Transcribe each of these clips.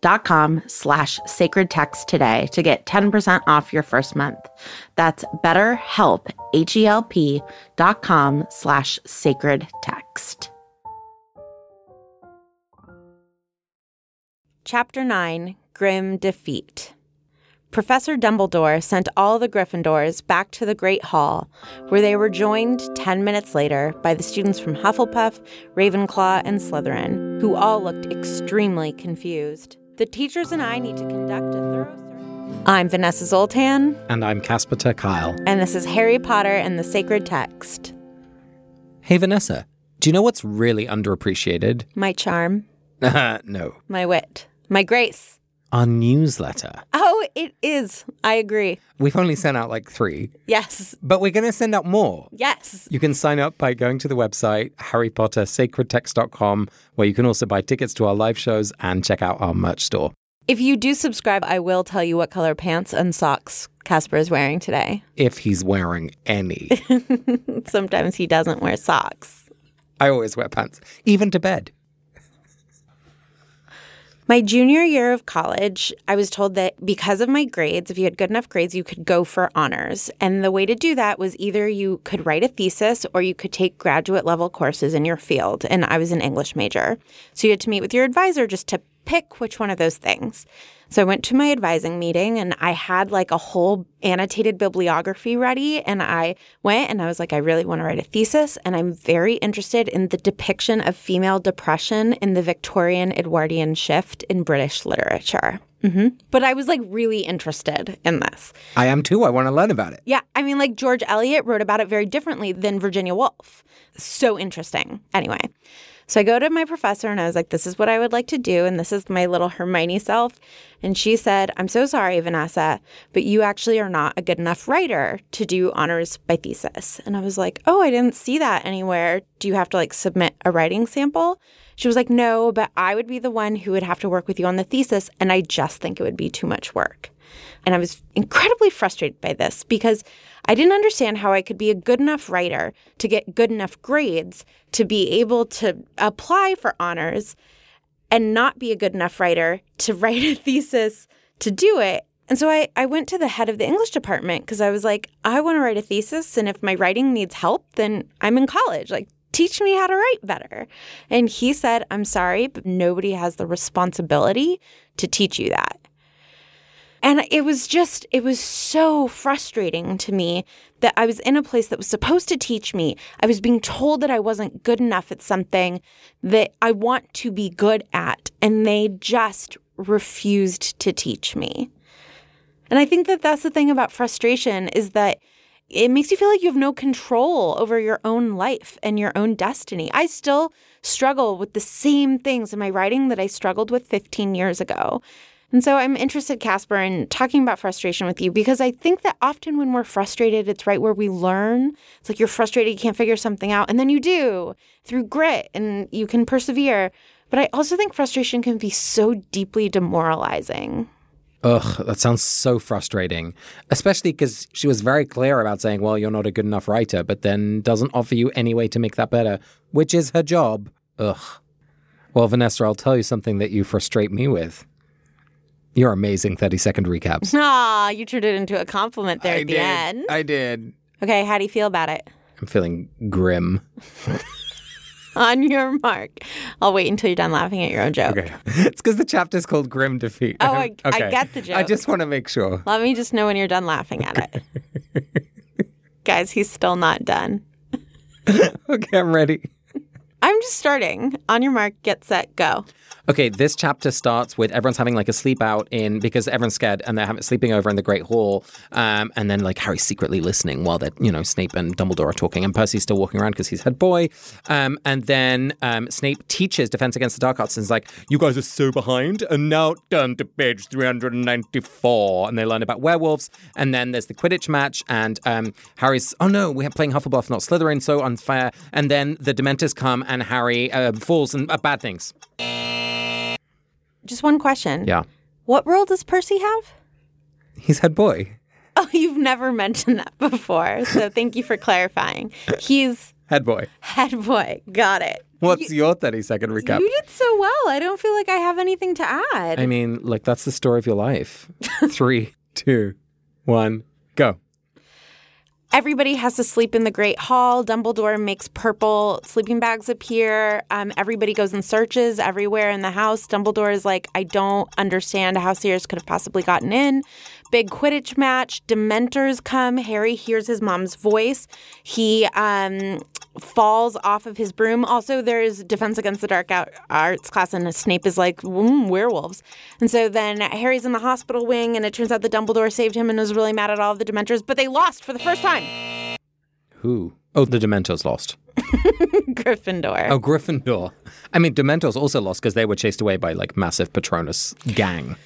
betterhelp.com slash sacred text today to get 10% off your first month. That's betterhelp, H-E-L-P dot com slash sacred text. Chapter 9, Grim Defeat. Professor Dumbledore sent all the Gryffindors back to the Great Hall, where they were joined 10 minutes later by the students from Hufflepuff, Ravenclaw, and Slytherin, who all looked extremely confused. The teachers and I need to conduct a thorough search. I'm Vanessa Zoltan. And I'm Casper ter Kuile. And this is Harry Potter and the Sacred Text. Hey, Vanessa, do you know what's really underappreciated? My charm. no. My wit. My grace. Our newsletter. Oh, it is. I agree. We've only sent out like three. Yes. But we're going to send out more. Yes. You can sign up by going to the website, harrypottersacredtext.com, where you can also buy tickets to our live shows and check out our merch store. If you do subscribe, I will tell you what color pants and socks Casper is wearing today. If he's wearing any. Sometimes he doesn't wear socks. I always wear pants, even to bed. My junior year of college, I was told that because of my grades, if you had good enough grades, you could go for honors. And the way to do that was either you could write a thesis or you could take graduate level courses in your field. And I was an English major. So you had to meet with your advisor just to pick which one of those things. So I went to my advising meeting and I had like a whole annotated bibliography ready. And I went and I was like, I really want to write a thesis. And I'm very interested in the depiction of female depression in the Victorian Edwardian shift in British literature. Mm-hmm. But I was like really interested in this. I am too. I want to learn about it. Yeah. I mean, like George Eliot wrote about it very differently than Virginia Woolf. So interesting. Anyway. So I go to my professor and I was like, this is what I would like to do. And this is my little Hermione self. And she said, I'm so sorry, Vanessa, but you actually are not a good enough writer to do honors by thesis. And I was like, oh, I didn't see that anywhere. Do you have to like submit a writing sample? She was like, no, but I would be the one who would have to work with you on the thesis. And I just think it would be too much work. And I was incredibly frustrated by this because I didn't understand how I could be a good enough writer to get good enough grades to be able to apply for honors and not be a good enough writer to write a thesis to do it. And so I, I went to the head of the English department because I was like, I want to write a thesis. And if my writing needs help, then I'm in college. Like, teach me how to write better. And he said, I'm sorry, but nobody has the responsibility to teach you that. And it was just, it was so frustrating to me that I was in a place that was supposed to teach me. I was being told that I wasn't good enough at something that I want to be good at. And they just refused to teach me. And I think that that's the thing about frustration is that it makes you feel like you have no control over your own life and your own destiny. I still struggle with the same things in my writing that I struggled with 15 years ago. And so I'm interested, Casper, in talking about frustration with you because I think that often when we're frustrated, it's right where we learn. It's like you're frustrated, you can't figure something out, and then you do through grit and you can persevere. But I also think frustration can be so deeply demoralizing. Ugh, that sounds so frustrating. Especially because she was very clear about saying, well, you're not a good enough writer, but then doesn't offer you any way to make that better, which is her job. Ugh. Well, Vanessa, I'll tell you something that you frustrate me with. Your amazing 30 second recaps. Ah, you turned it into a compliment there at the end. I did. Okay, how do you feel about it? I'm feeling grim. On your mark. I'll wait until you're done laughing at your own joke. Okay. It's because the chapter's called Grim Defeat. Oh, I- I get the joke. I just want to make sure. Let me just know when you're done laughing at it. Guys, he's still not done. Okay, I'm ready. I'm just starting. On your mark, get set, go. Okay, this chapter starts with everyone's having like a sleep out in because everyone's scared and they're having, sleeping over in the Great Hall. Um, and then like Harry's secretly listening while they're, you know, Snape and Dumbledore are talking and Percy's still walking around because he's head boy. Um, and then um, Snape teaches Defense Against the Dark Arts and is like, you guys are so behind. And now turn to page 394. And they learn about werewolves. And then there's the Quidditch match and um, Harry's, oh no, we're playing Hufflepuff, not Slytherin, so unfair. And then the Dementors come and Harry uh, falls and uh, bad things. Just one question. Yeah. What role does Percy have? He's head boy. Oh, you've never mentioned that before. So thank you for clarifying. He's Head boy. head boy. Got it. What's your 30 second recap? You did so well. I don't feel like I have anything to add. I mean, like, that's the story of your life. Three, two, one, go. Everybody has to sleep in the Great Hall. Dumbledore makes purple sleeping bags appear. Um, everybody goes and searches everywhere in the house. Dumbledore is like, I don't understand how Sirius could have possibly gotten in. Big Quidditch match. Dementors come. Harry hears his mom's voice. He um, falls off of his broom. Also, there's Defense Against the Dark Arts class, and Snape is like, mm, werewolves. And so then Harry's in the hospital wing, and it turns out that Dumbledore saved him and was really mad at all of the Dementors, but they lost for the first time. Who? Oh, the Dementors lost. Gryffindor. Oh, Gryffindor. I mean, Dementors also lost because they were chased away by, like, massive Patronus gang.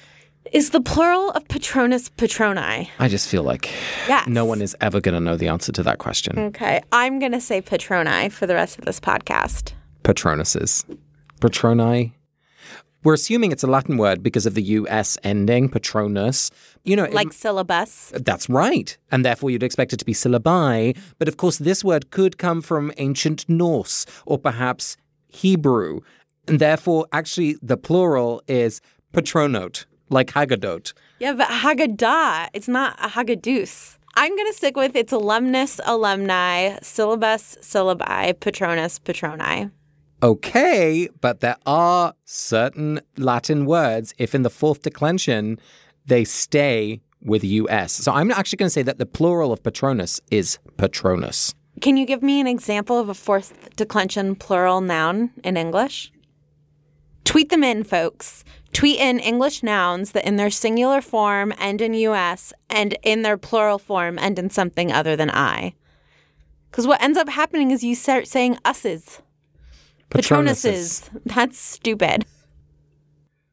Is the plural of Patronus Patroni? I just feel like Yes. no one is ever going to know the answer to that question. Okay, I'm going to say Patroni for the rest of this podcast. Patronuses. Patroni. We're assuming it's a Latin word because of the US ending, Patronus. You know, it- Like syllabus. That's right. And therefore, you'd expect it to be syllabi. But of course, this word could come from ancient Norse or perhaps Hebrew. And therefore, actually, the plural is patronote, like Haggadot. Yeah, but Haggadah, it's not a Haggadoos. I'm going to stick with it's alumnus, alumni, syllabus, syllabi, Patronus, Patroni. Okay, but there are certain Latin words, if in the fourth declension, they stay with US. So I'm actually going to say that the plural of patronus is patronus. Can you give me an example of a fourth declension plural noun in English? Tweet them in, folks. Tweet in English nouns that in their singular form end in US and in their plural form end in something other than I. Because what ends up happening is you start saying us's, patronuses. That's stupid.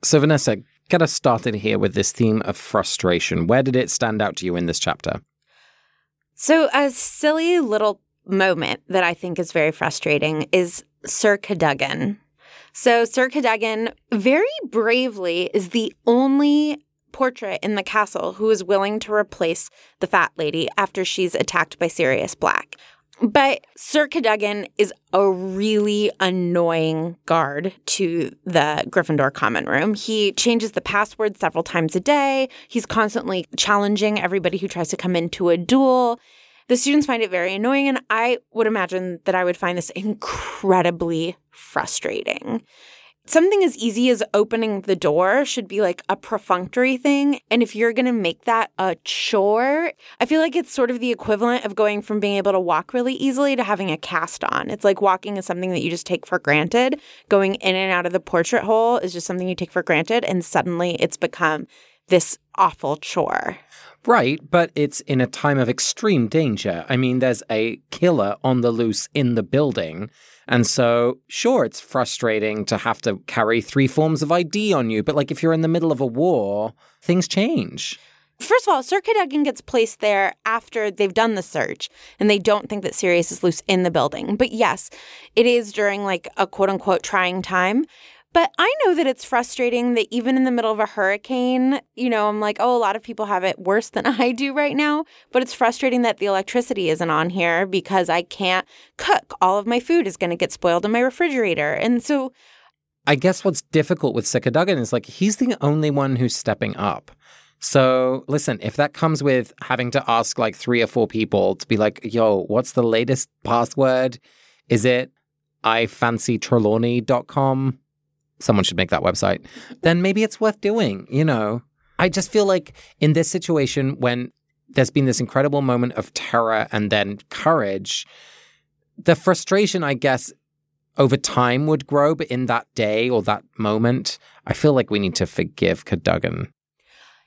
So, Vanessa, get us started here with this theme of frustration. Where did it stand out to you in this chapter? So, a silly little moment that I think is very frustrating is Sir Cadogan. So, Sir Cadogan very bravely is the only portrait in the castle who is willing to replace the fat lady after she's attacked by Sirius Black. But Sir Cadogan is a really annoying guard to the Gryffindor common room. He changes the password several times a day. He's constantly challenging everybody who tries to come into a duel. The students find it very annoying, and I would imagine that I would find this incredibly frustrating. Something as easy as opening the door should be like a perfunctory thing. And if you're going to make that a chore, I feel like it's sort of the equivalent of going from being able to walk really easily to having a cast on. It's like walking is something that you just take for granted. Going in and out of the portrait hole is just something you take for granted. And suddenly it's become this awful chore. Right, but it's in a time of extreme danger. I mean, there's a killer on the loose in the building. And so, sure, it's frustrating to have to carry three forms of ID on you, but like if you're in the middle of a war, things change. First of all, Sir Cadogan gets placed there after they've done the search and they don't think that Sirius is loose in the building. But yes, it is during like a quote unquote trying time. But I know that it's frustrating that even in the middle of a hurricane, you know, I'm like, oh, a lot of people have it worse than I do right now. But it's frustrating that the electricity isn't on here because I can't cook. All of my food is going to get spoiled in my refrigerator. And so I guess what's difficult with Sir Cadogan is like he's the only one who's stepping up. So listen, if that comes with having to ask like three or four people to be like, yo, what's the latest password? Is it ifancytrelawney.com? Someone should make that website. Then maybe it's worth doing, you know. I just feel like in this situation when there's been this incredible moment of terror and then courage, the frustration, I guess, over time would grow, but in that day or that moment, I feel like we need to forgive Cadogan.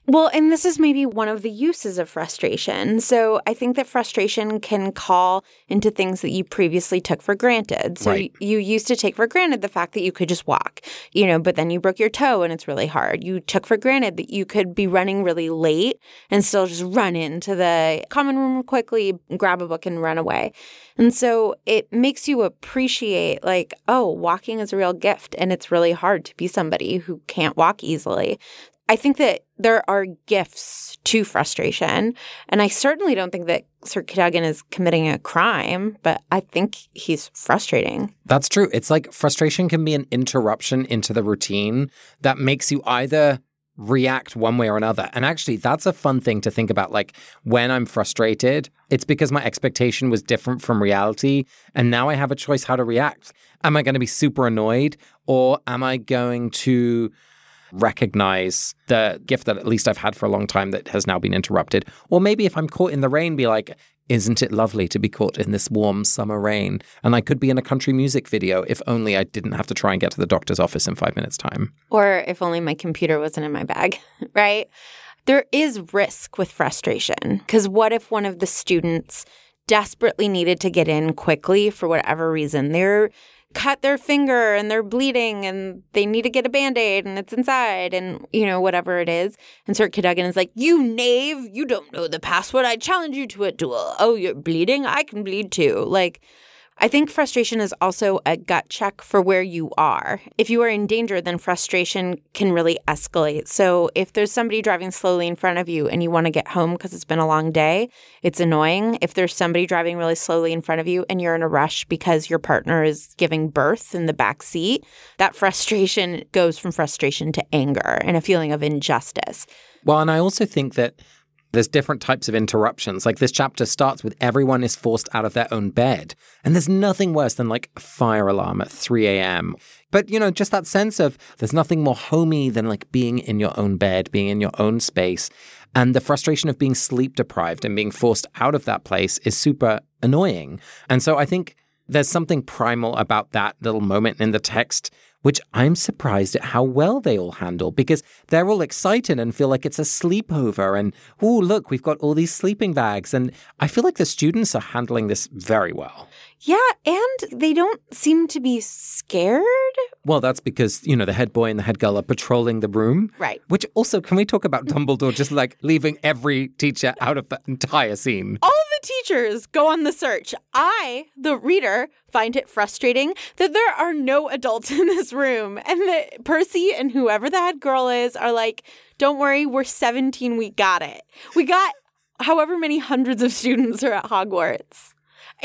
Well, and this is maybe one of the uses of frustration. So I think that frustration can call into things that you previously took for granted. So Right. you used to take for granted the fact that you could just walk, you know, but then you broke your toe and it's really hard. You took for granted that you could be running really late and still just run into the common room quickly, grab a book and run away. And so it makes you appreciate, like, oh, walking is a real gift and it's really hard to be somebody who can't walk easily. I think that there are gifts to frustration. And I certainly don't think that Sir Cadogan is committing a crime, but I think he's frustrating. That's true. It's like frustration can be an interruption into the routine that makes you either react one way or another. And actually, that's a fun thing to think about. Like when I'm frustrated, it's because my expectation was different from reality. And now I have a choice how to react. Am I going to be super annoyed or am I going to recognize the gift that at least I've had for a long time that has now been interrupted? Or maybe if I'm caught in the rain, be like, isn't it lovely to be caught in this warm summer rain? And I could be in a country music video if only I didn't have to try and get to the doctor's office in five minutes' time. Or if only my computer wasn't in my bag, right? There is risk with frustration because what if one of the students desperately needed to get in quickly for whatever reason? They're cut their finger and they're bleeding and they need to get a band-aid and it's inside and you know whatever it is. And sir cadogan is like you knave you don't know the password. I challenge you to a duel. Oh you're bleeding? I can bleed too. Like I think frustration is also a gut check for where you are. If you are in danger, then frustration can really escalate. So, if there's somebody driving slowly in front of you and you want to get home because it's been a long day, it's annoying. If there's somebody driving really slowly in front of you and you're in a rush because your partner is giving birth in the back seat, that frustration goes from frustration to anger and a feeling of injustice. Well, and I also think that there's different types of interruptions. Like this chapter starts with everyone is forced out of their own bed. And there's nothing worse than like a fire alarm at 3 a.m. But, you know, just that sense of there's nothing more homey than like being in your own bed, being in your own space. And the frustration of being sleep deprived and being forced out of that place is super annoying. And so I think there's something primal about that little moment in the text which I'm surprised at how well they all handle because they're all excited and feel like it's a sleepover. And, oh, look, we've got all these sleeping bags. And I feel like the students are handling this very well. Yeah, and they don't seem to be scared. Well, that's because, you know, the head boy and the head girl are patrolling the room. Right. Which also, can we talk about Dumbledore just like leaving every teacher out of the entire scene? All the teachers go on the search. I, the reader, find it frustrating that there are no adults in this room and that Percy and whoever the head girl is are like, don't worry, we're 17, we got it. We got however many hundreds of students are at Hogwarts.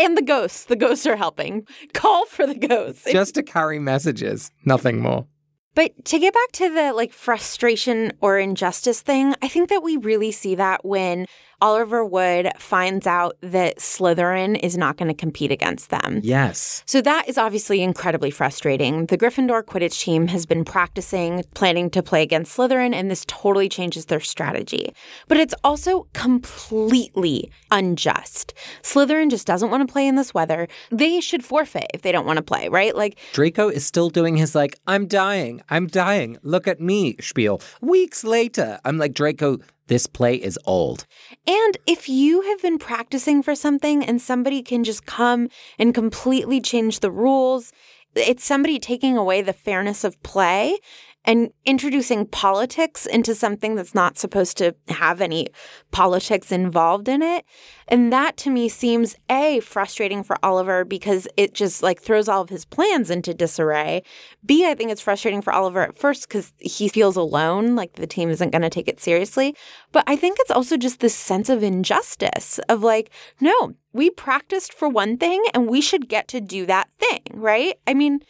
And the ghosts, the ghosts are helping. Call for the ghosts. Just to carry messages, nothing more. But to get back to the like frustration or injustice thing, I think that we really see that when Oliver Wood finds out that Slytherin is not going to compete against them. Yes. So that is obviously incredibly frustrating. The Gryffindor Quidditch team has been practicing, planning to play against Slytherin, and this totally changes their strategy. But it's also completely unjust. Slytherin just doesn't want to play in this weather. They should forfeit if they don't want to play, right? Like Draco is still doing his like, I'm dying, I'm dying, look at me spiel. Weeks later, I'm like, Draco, this play is old. And if you have been practicing for something and somebody can just come and completely change the rules, it's somebody taking away the fairness of play and introducing politics into something that's not supposed to have any politics involved in it. And that to me seems A, frustrating for Oliver because it just like throws all of his plans into disarray. B, I think it's frustrating for Oliver at first because he feels alone, like the team isn't going to take it seriously. But I think it's also just this sense of injustice of like, no, we practiced for one thing and we should get to do that thing, right? I mean,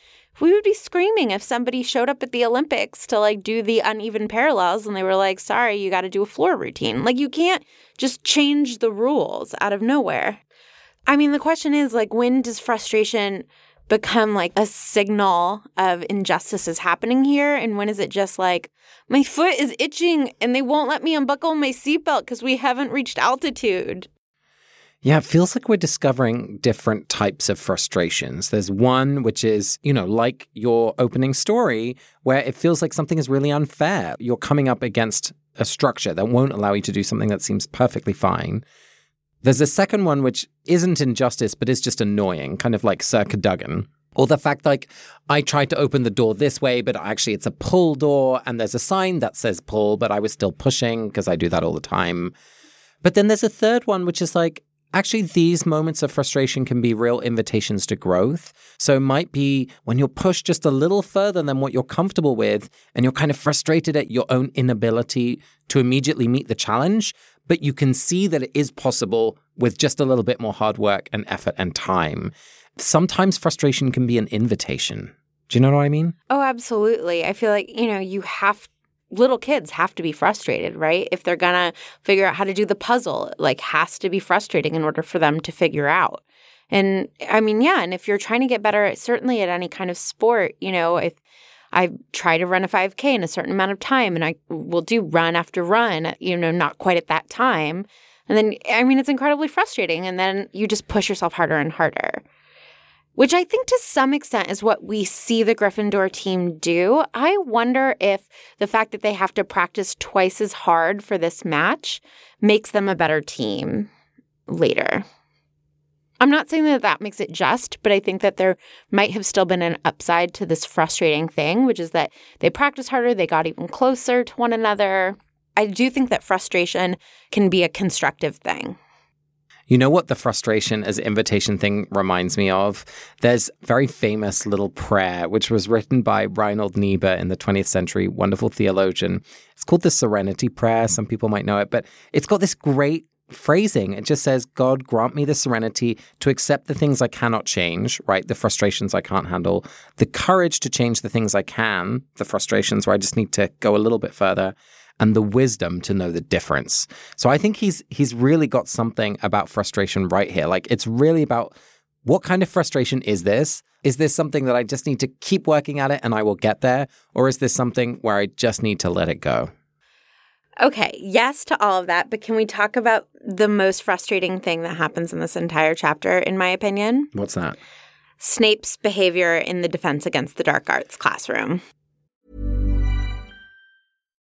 we would be screaming if somebody showed up at the Olympics to like do the uneven parallels and they were like, sorry, you got to do a floor routine. Like, you can't just change the rules out of nowhere. I mean, the question is like, when does frustration become like a signal of injustice is happening here? And when is it just like, my foot is itching and they won't let me unbuckle my seatbelt because we haven't reached altitude? Yeah, it feels like we're discovering different types of frustrations. There's one which is, you know, like your opening story, where it feels like something is really unfair. You're coming up against a structure that won't allow you to do something that seems perfectly fine. There's a second one which isn't injustice, but is just annoying, kind of like Sir Cadogan. Or the fact like I tried to open the door this way, but actually it's a pull door and there's a sign that says pull, but I was still pushing because I do that all the time. But then there's a third one, which is like, Actually, these moments of frustration can be real invitations to growth. So it might be when you're pushed just a little further than what you're comfortable with, and you're kind of frustrated at your own inability to immediately meet the challenge, but you can see that it is possible with just a little bit more hard work and effort and time. Sometimes frustration can be an invitation. Do you know what I mean? Oh, absolutely. I feel like, you know, you have little kids have to be frustrated, right? If they're going to figure out how to do the puzzle, like has to be frustrating in order for them to figure out. And I mean, yeah, and if you're trying to get better at certainly at any kind of sport, you know, if I try to run a 5K in a certain amount of time and I will do run after run, you know, not quite at that time. And then, I mean, it's incredibly frustrating. And then you just push yourself harder and harder which I think to some extent is what we see the Gryffindor team do. I wonder if the fact that they have to practice twice as hard for this match makes them a better team later. I'm not saying that that makes it just, but I think that there might have still been an upside to this frustrating thing, which is that they practiced harder, they got even closer to one another. I do think that frustration can be a constructive thing. You know what the frustration as invitation thing reminds me of? There's very famous little prayer which was written by Reinhold Niebuhr in the 20th century, wonderful theologian. It's called the Serenity Prayer. Some people might know it, but it's got this great phrasing. It just says, God grant me the serenity to accept the things I cannot change, right? The frustrations I can't handle, the courage to change the things I can, the frustrations where I just need to go a little bit further, and the wisdom to know the difference. So I think he's he's really got something about frustration right here. Like it's really about what kind of frustration is this? Is this something that I just need to keep working at it and I will get there? Or is this something where I just need to let it go? Okay, yes to all of that, but can we talk about the most frustrating thing that happens in this entire chapter, in my opinion? What's that? Snape's behavior in the Defense Against the Dark Arts classroom.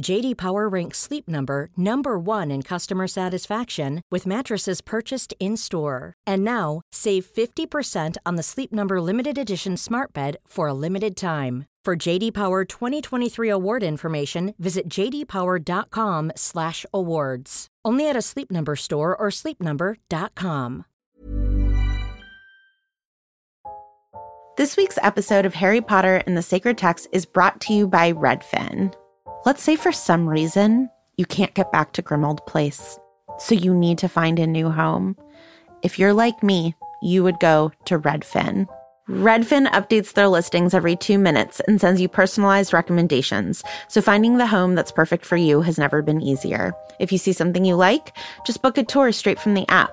JD Power ranks Sleep Number number 1 in customer satisfaction with mattresses purchased in-store. And now, save 50% on the Sleep Number limited edition Smart Bed for a limited time. For JD Power 2023 award information, visit jdpower.com/awards. Only at a Sleep Number store or sleepnumber.com. This week's episode of Harry Potter and the Sacred Text is brought to you by Redfin. Let's say for some reason you can't get back to Grimmauld Place, so you need to find a new home. If you're like me, you would go to Redfin. Redfin updates their listings every two minutes and sends you personalized recommendations, so finding the home that's perfect for you has never been easier. If you see something you like, just book a tour straight from the app.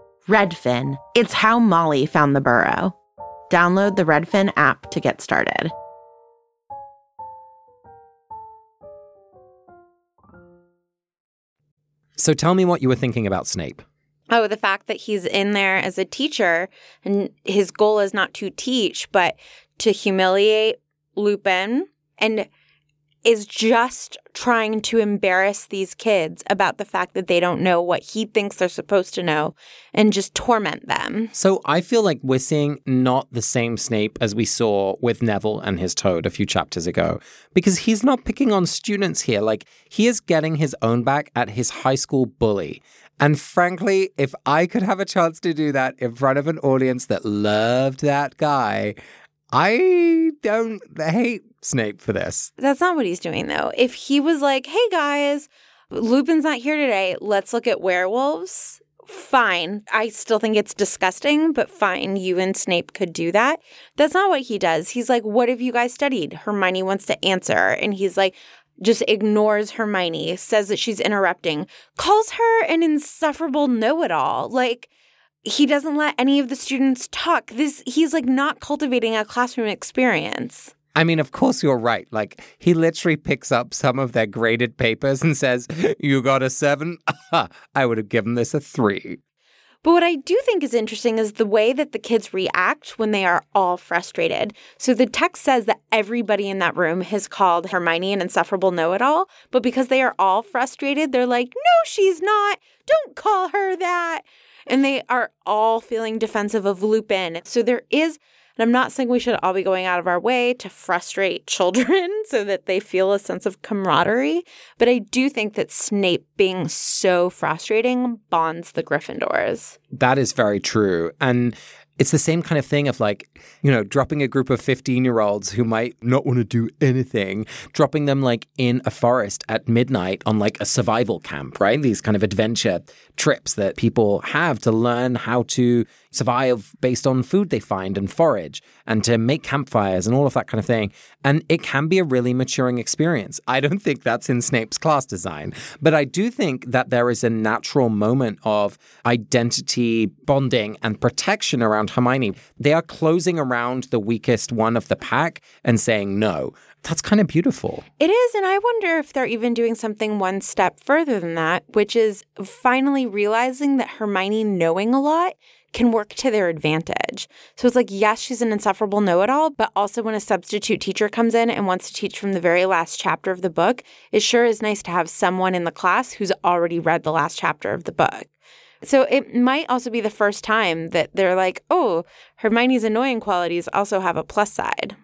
Redfin. It's how Molly found the burrow. Download the Redfin app to get started. So tell me what you were thinking about Snape. Oh, the fact that he's in there as a teacher and his goal is not to teach, but to humiliate Lupin and is just trying to embarrass these kids about the fact that they don't know what he thinks they're supposed to know and just torment them. So I feel like we're seeing not the same Snape as we saw with Neville and his toad a few chapters ago, because he's not picking on students here. Like, he is getting his own back at his high school bully. And frankly, if I could have a chance to do that in front of an audience that loved that guy, I don't hate Snape for this. That's not what he's doing, though. If he was like, hey guys, Lupin's not here today, let's look at werewolves, fine. I still think it's disgusting, but fine. You and Snape could do that. That's not what he does. He's like, what have you guys studied? Hermione wants to answer. And he's like, just ignores Hermione, says that she's interrupting, calls her an insufferable know it all. Like, he doesn't let any of the students talk. This he's like not cultivating a classroom experience. I mean, of course you're right. Like he literally picks up some of their graded papers and says, "You got a 7? I would have given this a 3." But what I do think is interesting is the way that the kids react when they are all frustrated. So the text says that everybody in that room has called Hermione an insufferable know it all, but because they are all frustrated, they're like, no, she's not. Don't call her that. And they are all feeling defensive of Lupin. So there is and I'm not saying we should all be going out of our way to frustrate children so that they feel a sense of camaraderie, but I do think that Snape being so frustrating bonds the Gryffindors. That is very true. And it's the same kind of thing of like, you know, dropping a group of 15 year olds who might not want to do anything, dropping them like in a forest at midnight on like a survival camp, right? These kind of adventure trips that people have to learn how to survive based on food they find and forage and to make campfires and all of that kind of thing. And it can be a really maturing experience. I don't think that's in Snape's class design, but I do think that there is a natural moment of identity bonding and protection around Hermione. They are closing around the weakest one of the pack and saying no. That's kind of beautiful. It is. And I wonder if they're even doing something one step further than that, which is finally realizing that Hermione knowing a lot can work to their advantage. So it's like, yes, she's an insufferable know it all, but also when a substitute teacher comes in and wants to teach from the very last chapter of the book, it sure is nice to have someone in the class who's already read the last chapter of the book. So it might also be the first time that they're like, oh, Hermione's annoying qualities also have a plus side.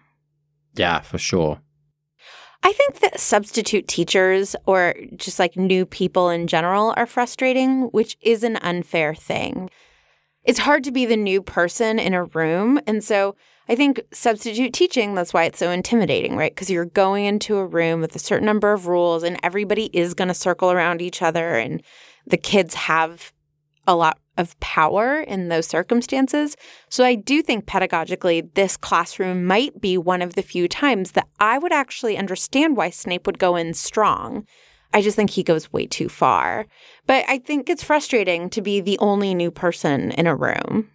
Yeah, for sure. I think that substitute teachers or just like new people in general are frustrating, which is an unfair thing. It's hard to be the new person in a room. And so I think substitute teaching, that's why it's so intimidating, right? Because you're going into a room with a certain number of rules and everybody is going to circle around each other and the kids have a lot of power in those circumstances. So I do think pedagogically, this classroom might be one of the few times that I would actually understand why Snape would go in strong. I just think he goes way too far. But I think it's frustrating to be the only new person in a room.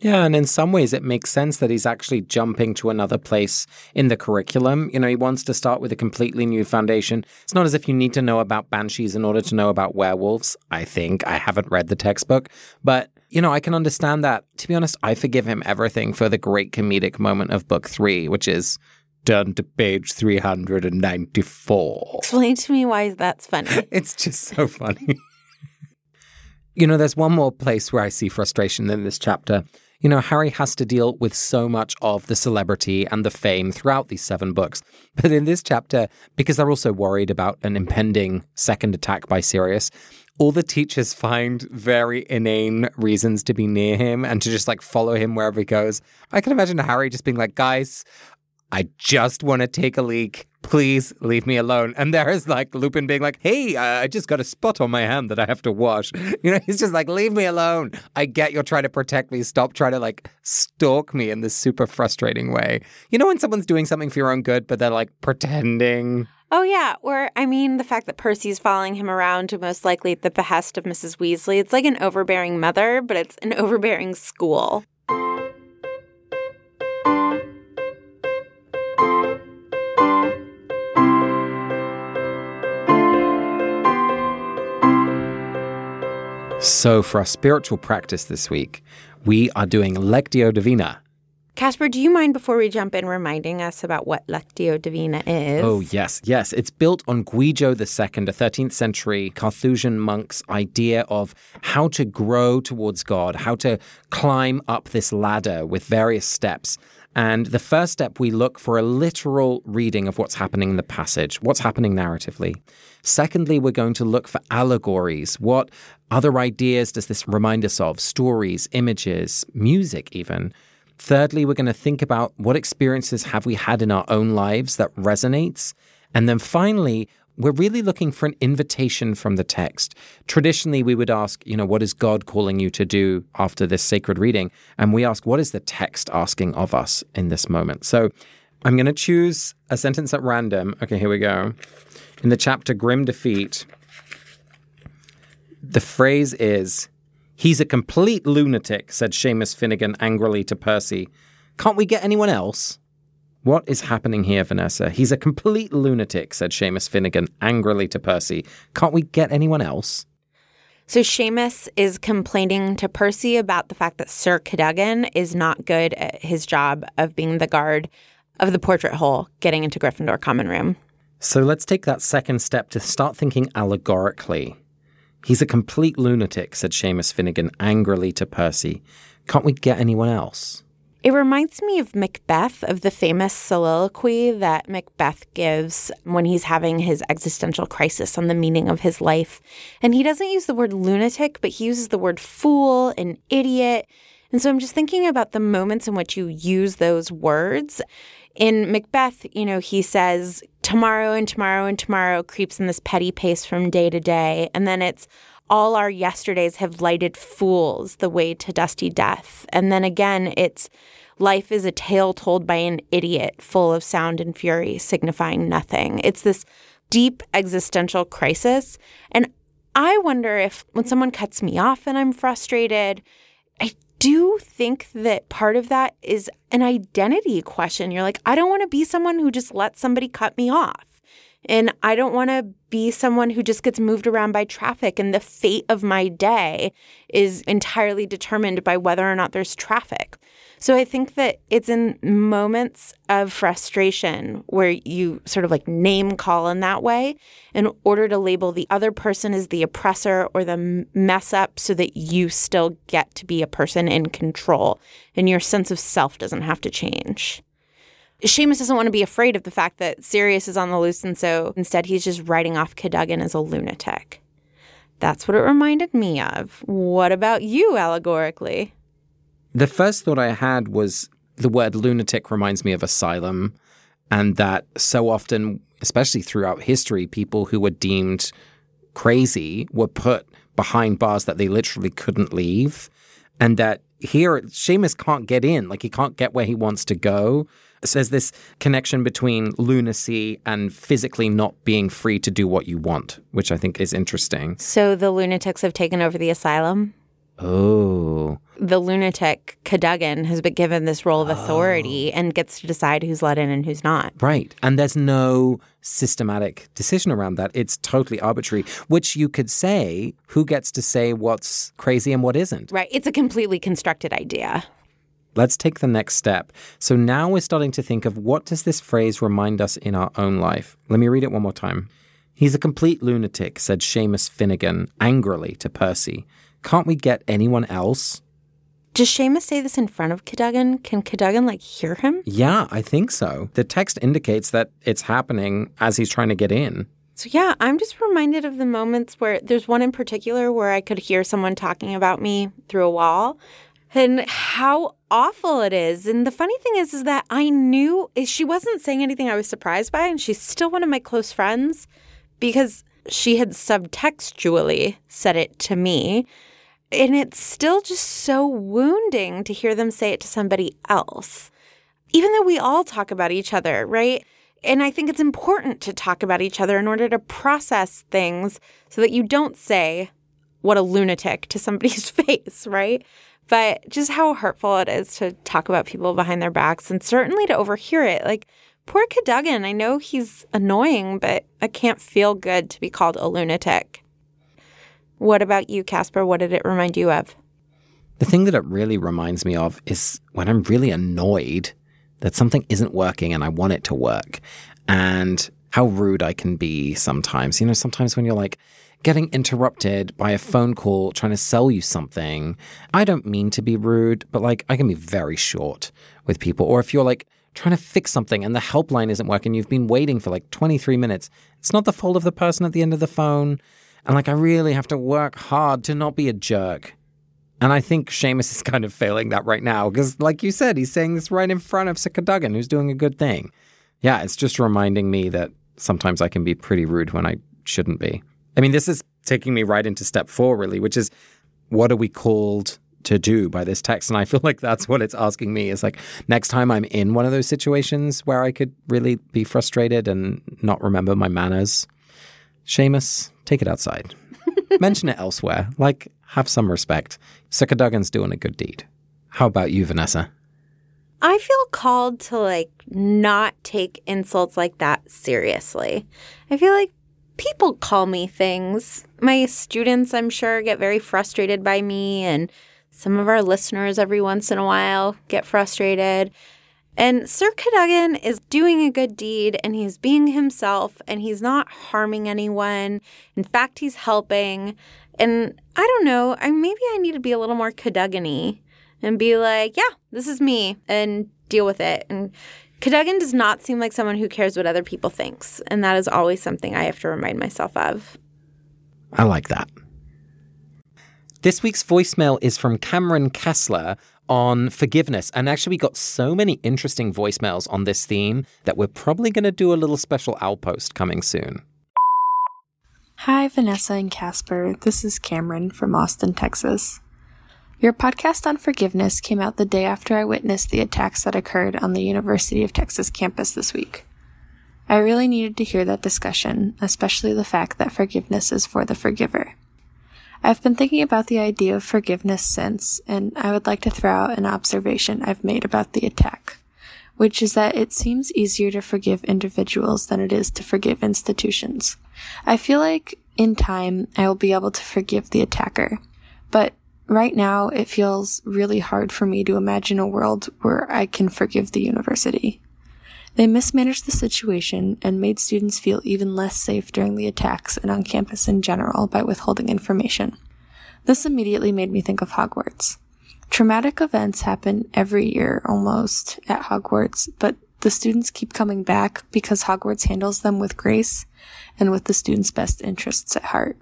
Yeah, and in some ways it makes sense that he's actually jumping to another place in the curriculum. You know, he wants to start with a completely new foundation. It's not as if you need to know about banshees in order to know about werewolves, I think. I haven't read the textbook, but you know, I can understand that. To be honest, I forgive him everything for the great comedic moment of book 3, which is turn to page 394. Explain to me why that's funny. it's just so funny. you know, there's one more place where I see frustration in this chapter. You know, Harry has to deal with so much of the celebrity and the fame throughout these seven books. But in this chapter, because they're also worried about an impending second attack by Sirius, all the teachers find very inane reasons to be near him and to just like follow him wherever he goes. I can imagine Harry just being like, guys, I just want to take a leak. Please leave me alone. And there is like Lupin being like, hey, I just got a spot on my hand that I have to wash. You know, he's just like, leave me alone. I get you're trying to protect me. Stop trying to like stalk me in this super frustrating way. You know, when someone's doing something for your own good, but they're like pretending. Oh, yeah. Or, I mean, the fact that Percy's following him around to most likely at the behest of Mrs. Weasley. It's like an overbearing mother, but it's an overbearing school. So, for our spiritual practice this week, we are doing Lectio Divina. Casper, do you mind before we jump in reminding us about what Lectio Divina is? Oh, yes, yes. It's built on Guigo II, a 13th century Carthusian monk's idea of how to grow towards God, how to climb up this ladder with various steps. And the first step, we look for a literal reading of what's happening in the passage, what's happening narratively. Secondly, we're going to look for allegories. What other ideas does this remind us of? Stories, images, music, even. Thirdly, we're going to think about what experiences have we had in our own lives that resonates. And then finally, we're really looking for an invitation from the text. Traditionally, we would ask, you know, what is God calling you to do after this sacred reading? And we ask, what is the text asking of us in this moment? So I'm going to choose a sentence at random. Okay, here we go. In the chapter Grim Defeat, the phrase is, He's a complete lunatic, said Seamus Finnegan angrily to Percy. Can't we get anyone else? What is happening here, Vanessa? He's a complete lunatic, said Seamus Finnegan angrily to Percy. Can't we get anyone else? So Seamus is complaining to Percy about the fact that Sir Cadogan is not good at his job of being the guard of the portrait hole getting into Gryffindor common room. So let's take that second step to start thinking allegorically. He's a complete lunatic, said Seamus Finnegan angrily to Percy. Can't we get anyone else? It reminds me of Macbeth, of the famous soliloquy that Macbeth gives when he's having his existential crisis on the meaning of his life. And he doesn't use the word lunatic, but he uses the word fool and idiot. And so I'm just thinking about the moments in which you use those words. In Macbeth, you know, he says, tomorrow and tomorrow and tomorrow creeps in this petty pace from day to day. And then it's, all our yesterdays have lighted fools the way to dusty death. And then again, it's life is a tale told by an idiot, full of sound and fury, signifying nothing. It's this deep existential crisis. And I wonder if when someone cuts me off and I'm frustrated, I do think that part of that is an identity question. You're like, I don't want to be someone who just lets somebody cut me off. And I don't want to be someone who just gets moved around by traffic and the fate of my day is entirely determined by whether or not there's traffic. So I think that it's in moments of frustration where you sort of like name call in that way in order to label the other person as the oppressor or the mess up so that you still get to be a person in control and your sense of self doesn't have to change. Seamus doesn't want to be afraid of the fact that Sirius is on the loose, and so instead he's just writing off Cadogan as a lunatic. That's what it reminded me of. What about you, allegorically? The first thought I had was the word lunatic reminds me of asylum, and that so often, especially throughout history, people who were deemed crazy were put behind bars that they literally couldn't leave. And that here Seamus can't get in, like he can't get where he wants to go. There's this connection between lunacy and physically not being free to do what you want, which I think is interesting. So the lunatics have taken over the asylum. Oh. The lunatic Cadogan has been given this role of authority oh. and gets to decide who's let in and who's not. Right. And there's no systematic decision around that. It's totally arbitrary, which you could say who gets to say what's crazy and what isn't. Right. It's a completely constructed idea. Let's take the next step. So now we're starting to think of what does this phrase remind us in our own life? Let me read it one more time. He's a complete lunatic, said Seamus Finnegan angrily to Percy. Can't we get anyone else? Does Seamus say this in front of Cadogan? Can Cadogan like hear him? Yeah, I think so. The text indicates that it's happening as he's trying to get in. So yeah, I'm just reminded of the moments where there's one in particular where I could hear someone talking about me through a wall and how awful it is. And the funny thing is is that I knew eh, she wasn't saying anything I was surprised by and she's still one of my close friends because she had subtextually said it to me. And it's still just so wounding to hear them say it to somebody else, even though we all talk about each other, right? And I think it's important to talk about each other in order to process things so that you don't say, what a lunatic to somebody's face, right? But just how hurtful it is to talk about people behind their backs and certainly to overhear it. Like, poor Cadogan, I know he's annoying, but I can't feel good to be called a lunatic. What about you, Casper? What did it remind you of? The thing that it really reminds me of is when I'm really annoyed that something isn't working and I want it to work, and how rude I can be sometimes. You know, sometimes when you're like getting interrupted by a phone call trying to sell you something, I don't mean to be rude, but like I can be very short with people. Or if you're like, trying to fix something and the helpline isn't working, you've been waiting for like 23 minutes. It's not the fault of the person at the end of the phone. And like, I really have to work hard to not be a jerk. And I think Seamus is kind of failing that right now because, like you said, he's saying this right in front of Sir Cadogan, who's doing a good thing. Yeah, it's just reminding me that sometimes I can be pretty rude when I shouldn't be. I mean, this is taking me right into step four, really, which is what are we called to do by this text? And I feel like that's what it's asking me is like, next time I'm in one of those situations where I could really be frustrated and not remember my manners, Seamus, take it outside. Mention it elsewhere. Like, have some respect. Sir Cadogan's doing a good deed. How about you, Vanessa? I feel called to like not take insults like that seriously. I feel like people call me things. My students, I'm sure, get very frustrated by me, and some of our listeners every once in a while get frustrated. And Sir Cadogan is doing a good deed and he's being himself and he's not harming anyone. In fact, he's helping. And I don't know, I maybe I need to be a little more Cadogan and be like, yeah, this is me and deal with it. And Cadogan does not seem like someone who cares what other people thinks, and that is always something I have to remind myself of. I like that. This week's voicemail is from Cameron Kessler on forgiveness. And actually, we got so many interesting voicemails on this theme that we're probably going to do a little special outpost coming soon. Hi, Vanessa and Casper. This is Cameron from Austin, Texas. Your podcast on forgiveness came out the day after I witnessed the attacks that occurred on the University of Texas campus this week. I really needed to hear that discussion, especially the fact that forgiveness is for the forgiver. I've been thinking about the idea of forgiveness since, and I would like to throw out an observation I've made about the attack, which is that it seems easier to forgive individuals than it is to forgive institutions. I feel like in time I will be able to forgive the attacker, but right now it feels really hard for me to imagine a world where I can forgive the university. They mismanaged the situation and made students feel even less safe during the attacks and on campus in general by withholding information. This immediately made me think of Hogwarts. Traumatic events happen every year almost at Hogwarts, but the students keep coming back because Hogwarts handles them with grace and with the students' best interests at heart.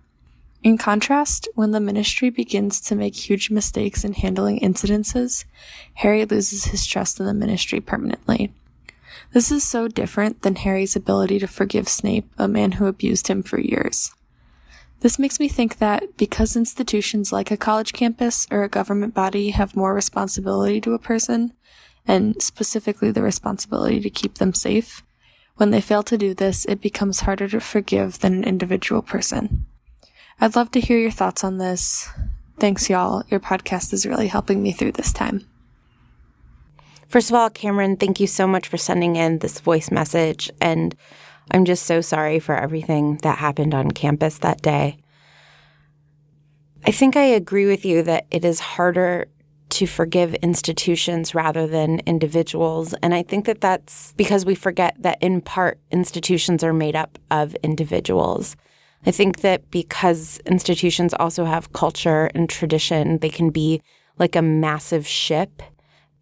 In contrast, when the ministry begins to make huge mistakes in handling incidences, Harry loses his trust in the ministry permanently. This is so different than Harry's ability to forgive Snape, a man who abused him for years. This makes me think that because institutions like a college campus or a government body have more responsibility to a person, and specifically the responsibility to keep them safe, when they fail to do this, it becomes harder to forgive than an individual person. I'd love to hear your thoughts on this. Thanks, y'all. Your podcast is really helping me through this time. First of all, Cameron, thank you so much for sending in this voice message. And I'm just so sorry for everything that happened on campus that day. I think I agree with you that it is harder to forgive institutions rather than individuals. And I think that that's because we forget that in part institutions are made up of individuals. I think that because institutions also have culture and tradition, they can be like a massive ship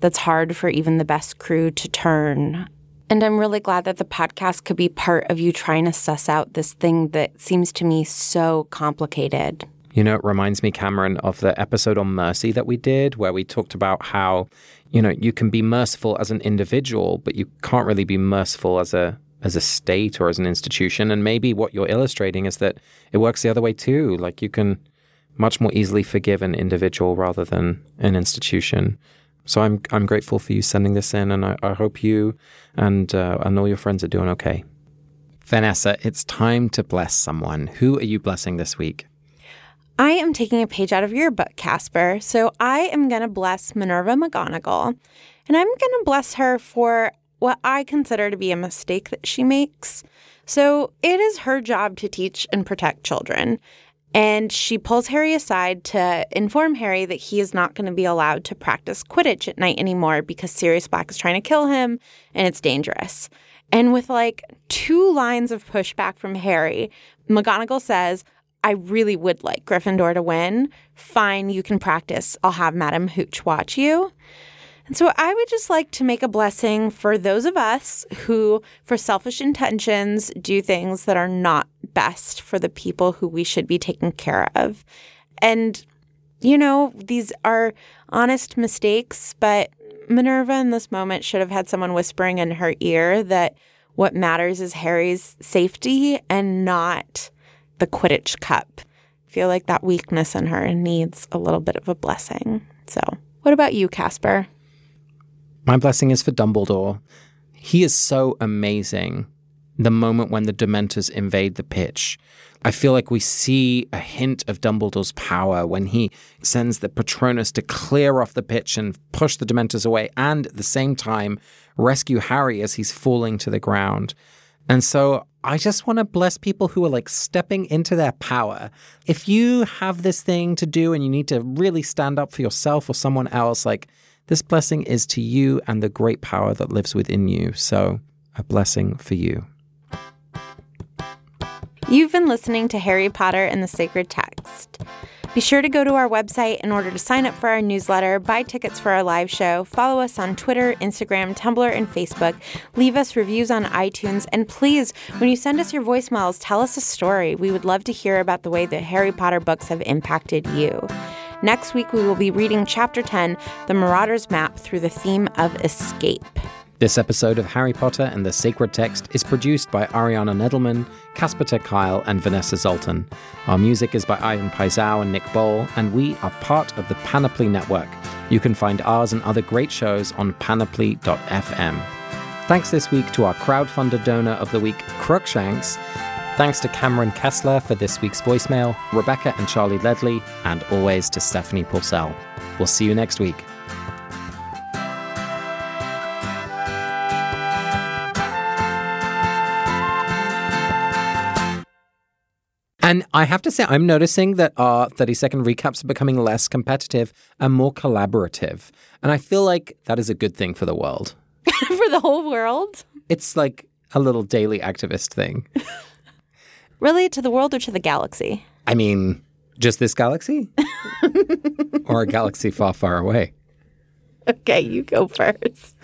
that's hard for even the best crew to turn. And I'm really glad that the podcast could be part of you trying to suss out this thing that seems to me so complicated. You know, it reminds me, Cameron, of the episode on mercy that we did, where we talked about how, you know, you can be merciful as an individual, but you can't really be merciful as a as a state or as an institution. And maybe what you're illustrating is that it works the other way too. Like you can much more easily forgive an individual rather than an institution. So I'm I'm grateful for you sending this in, and I, I hope you and uh, and all your friends are doing okay. Vanessa, it's time to bless someone. Who are you blessing this week? I am taking a page out of your book, Casper. So I am going to bless Minerva McGonagall, and I'm going to bless her for what I consider to be a mistake that she makes. So it is her job to teach and protect children. And she pulls Harry aside to inform Harry that he is not going to be allowed to practice Quidditch at night anymore because Sirius Black is trying to kill him and it's dangerous. And with like two lines of pushback from Harry, McGonagall says, I really would like Gryffindor to win. Fine, you can practice. I'll have Madam Hooch watch you. And so I would just like to make a blessing for those of us who, for selfish intentions, do things that are not best for the people who we should be taking care of. And, you know, these are honest mistakes, but Minerva in this moment should have had someone whispering in her ear that what matters is Harry's safety and not the Quidditch cup. I feel like that weakness in her needs a little bit of a blessing. So, what about you, Casper? My blessing is for Dumbledore. He is so amazing. The moment when the Dementors invade the pitch, I feel like we see a hint of Dumbledore's power when he sends the Patronus to clear off the pitch and push the Dementors away, and at the same time rescue Harry as he's falling to the ground. And so I just want to bless people who are like stepping into their power. If you have this thing to do and you need to really stand up for yourself or someone else, like this blessing is to you and the great power that lives within you. So, a blessing for you. You've been listening to Harry Potter and the Sacred Text. Be sure to go to our website in order to sign up for our newsletter, buy tickets for our live show, follow us on Twitter, Instagram, Tumblr, and Facebook, leave us reviews on iTunes, and please, when you send us your voicemails, tell us a story. We would love to hear about the way the Harry Potter books have impacted you. Next week, we will be reading Chapter 10, The Marauder's Map, through the theme of escape. This episode of Harry Potter and the Sacred Text is produced by Ariana Nedelman, Casper Kuile, and Vanessa Zoltan. Our music is by Ivan Paisau and Nick Bowl, and we are part of the Panoply Network. You can find ours and other great shows on panoply.fm. Thanks this week to our crowdfunder donor of the week, Crookshanks. Thanks to Cameron Kessler for this week's voicemail, Rebecca and Charlie Ledley, and always to Stephanie Purcell. We'll see you next week. And I have to say, I'm noticing that our 30 second recaps are becoming less competitive and more collaborative. And I feel like that is a good thing for the world. for the whole world? It's like a little daily activist thing. really? To the world or to the galaxy? I mean, just this galaxy? or a galaxy far, far away? Okay, you go first.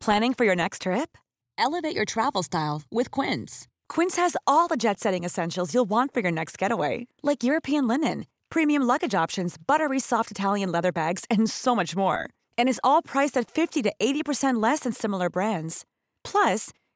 Planning for your next trip? Elevate your travel style with Quince. Quince has all the jet setting essentials you'll want for your next getaway, like European linen, premium luggage options, buttery soft Italian leather bags, and so much more. And is all priced at 50 to 80% less than similar brands. Plus,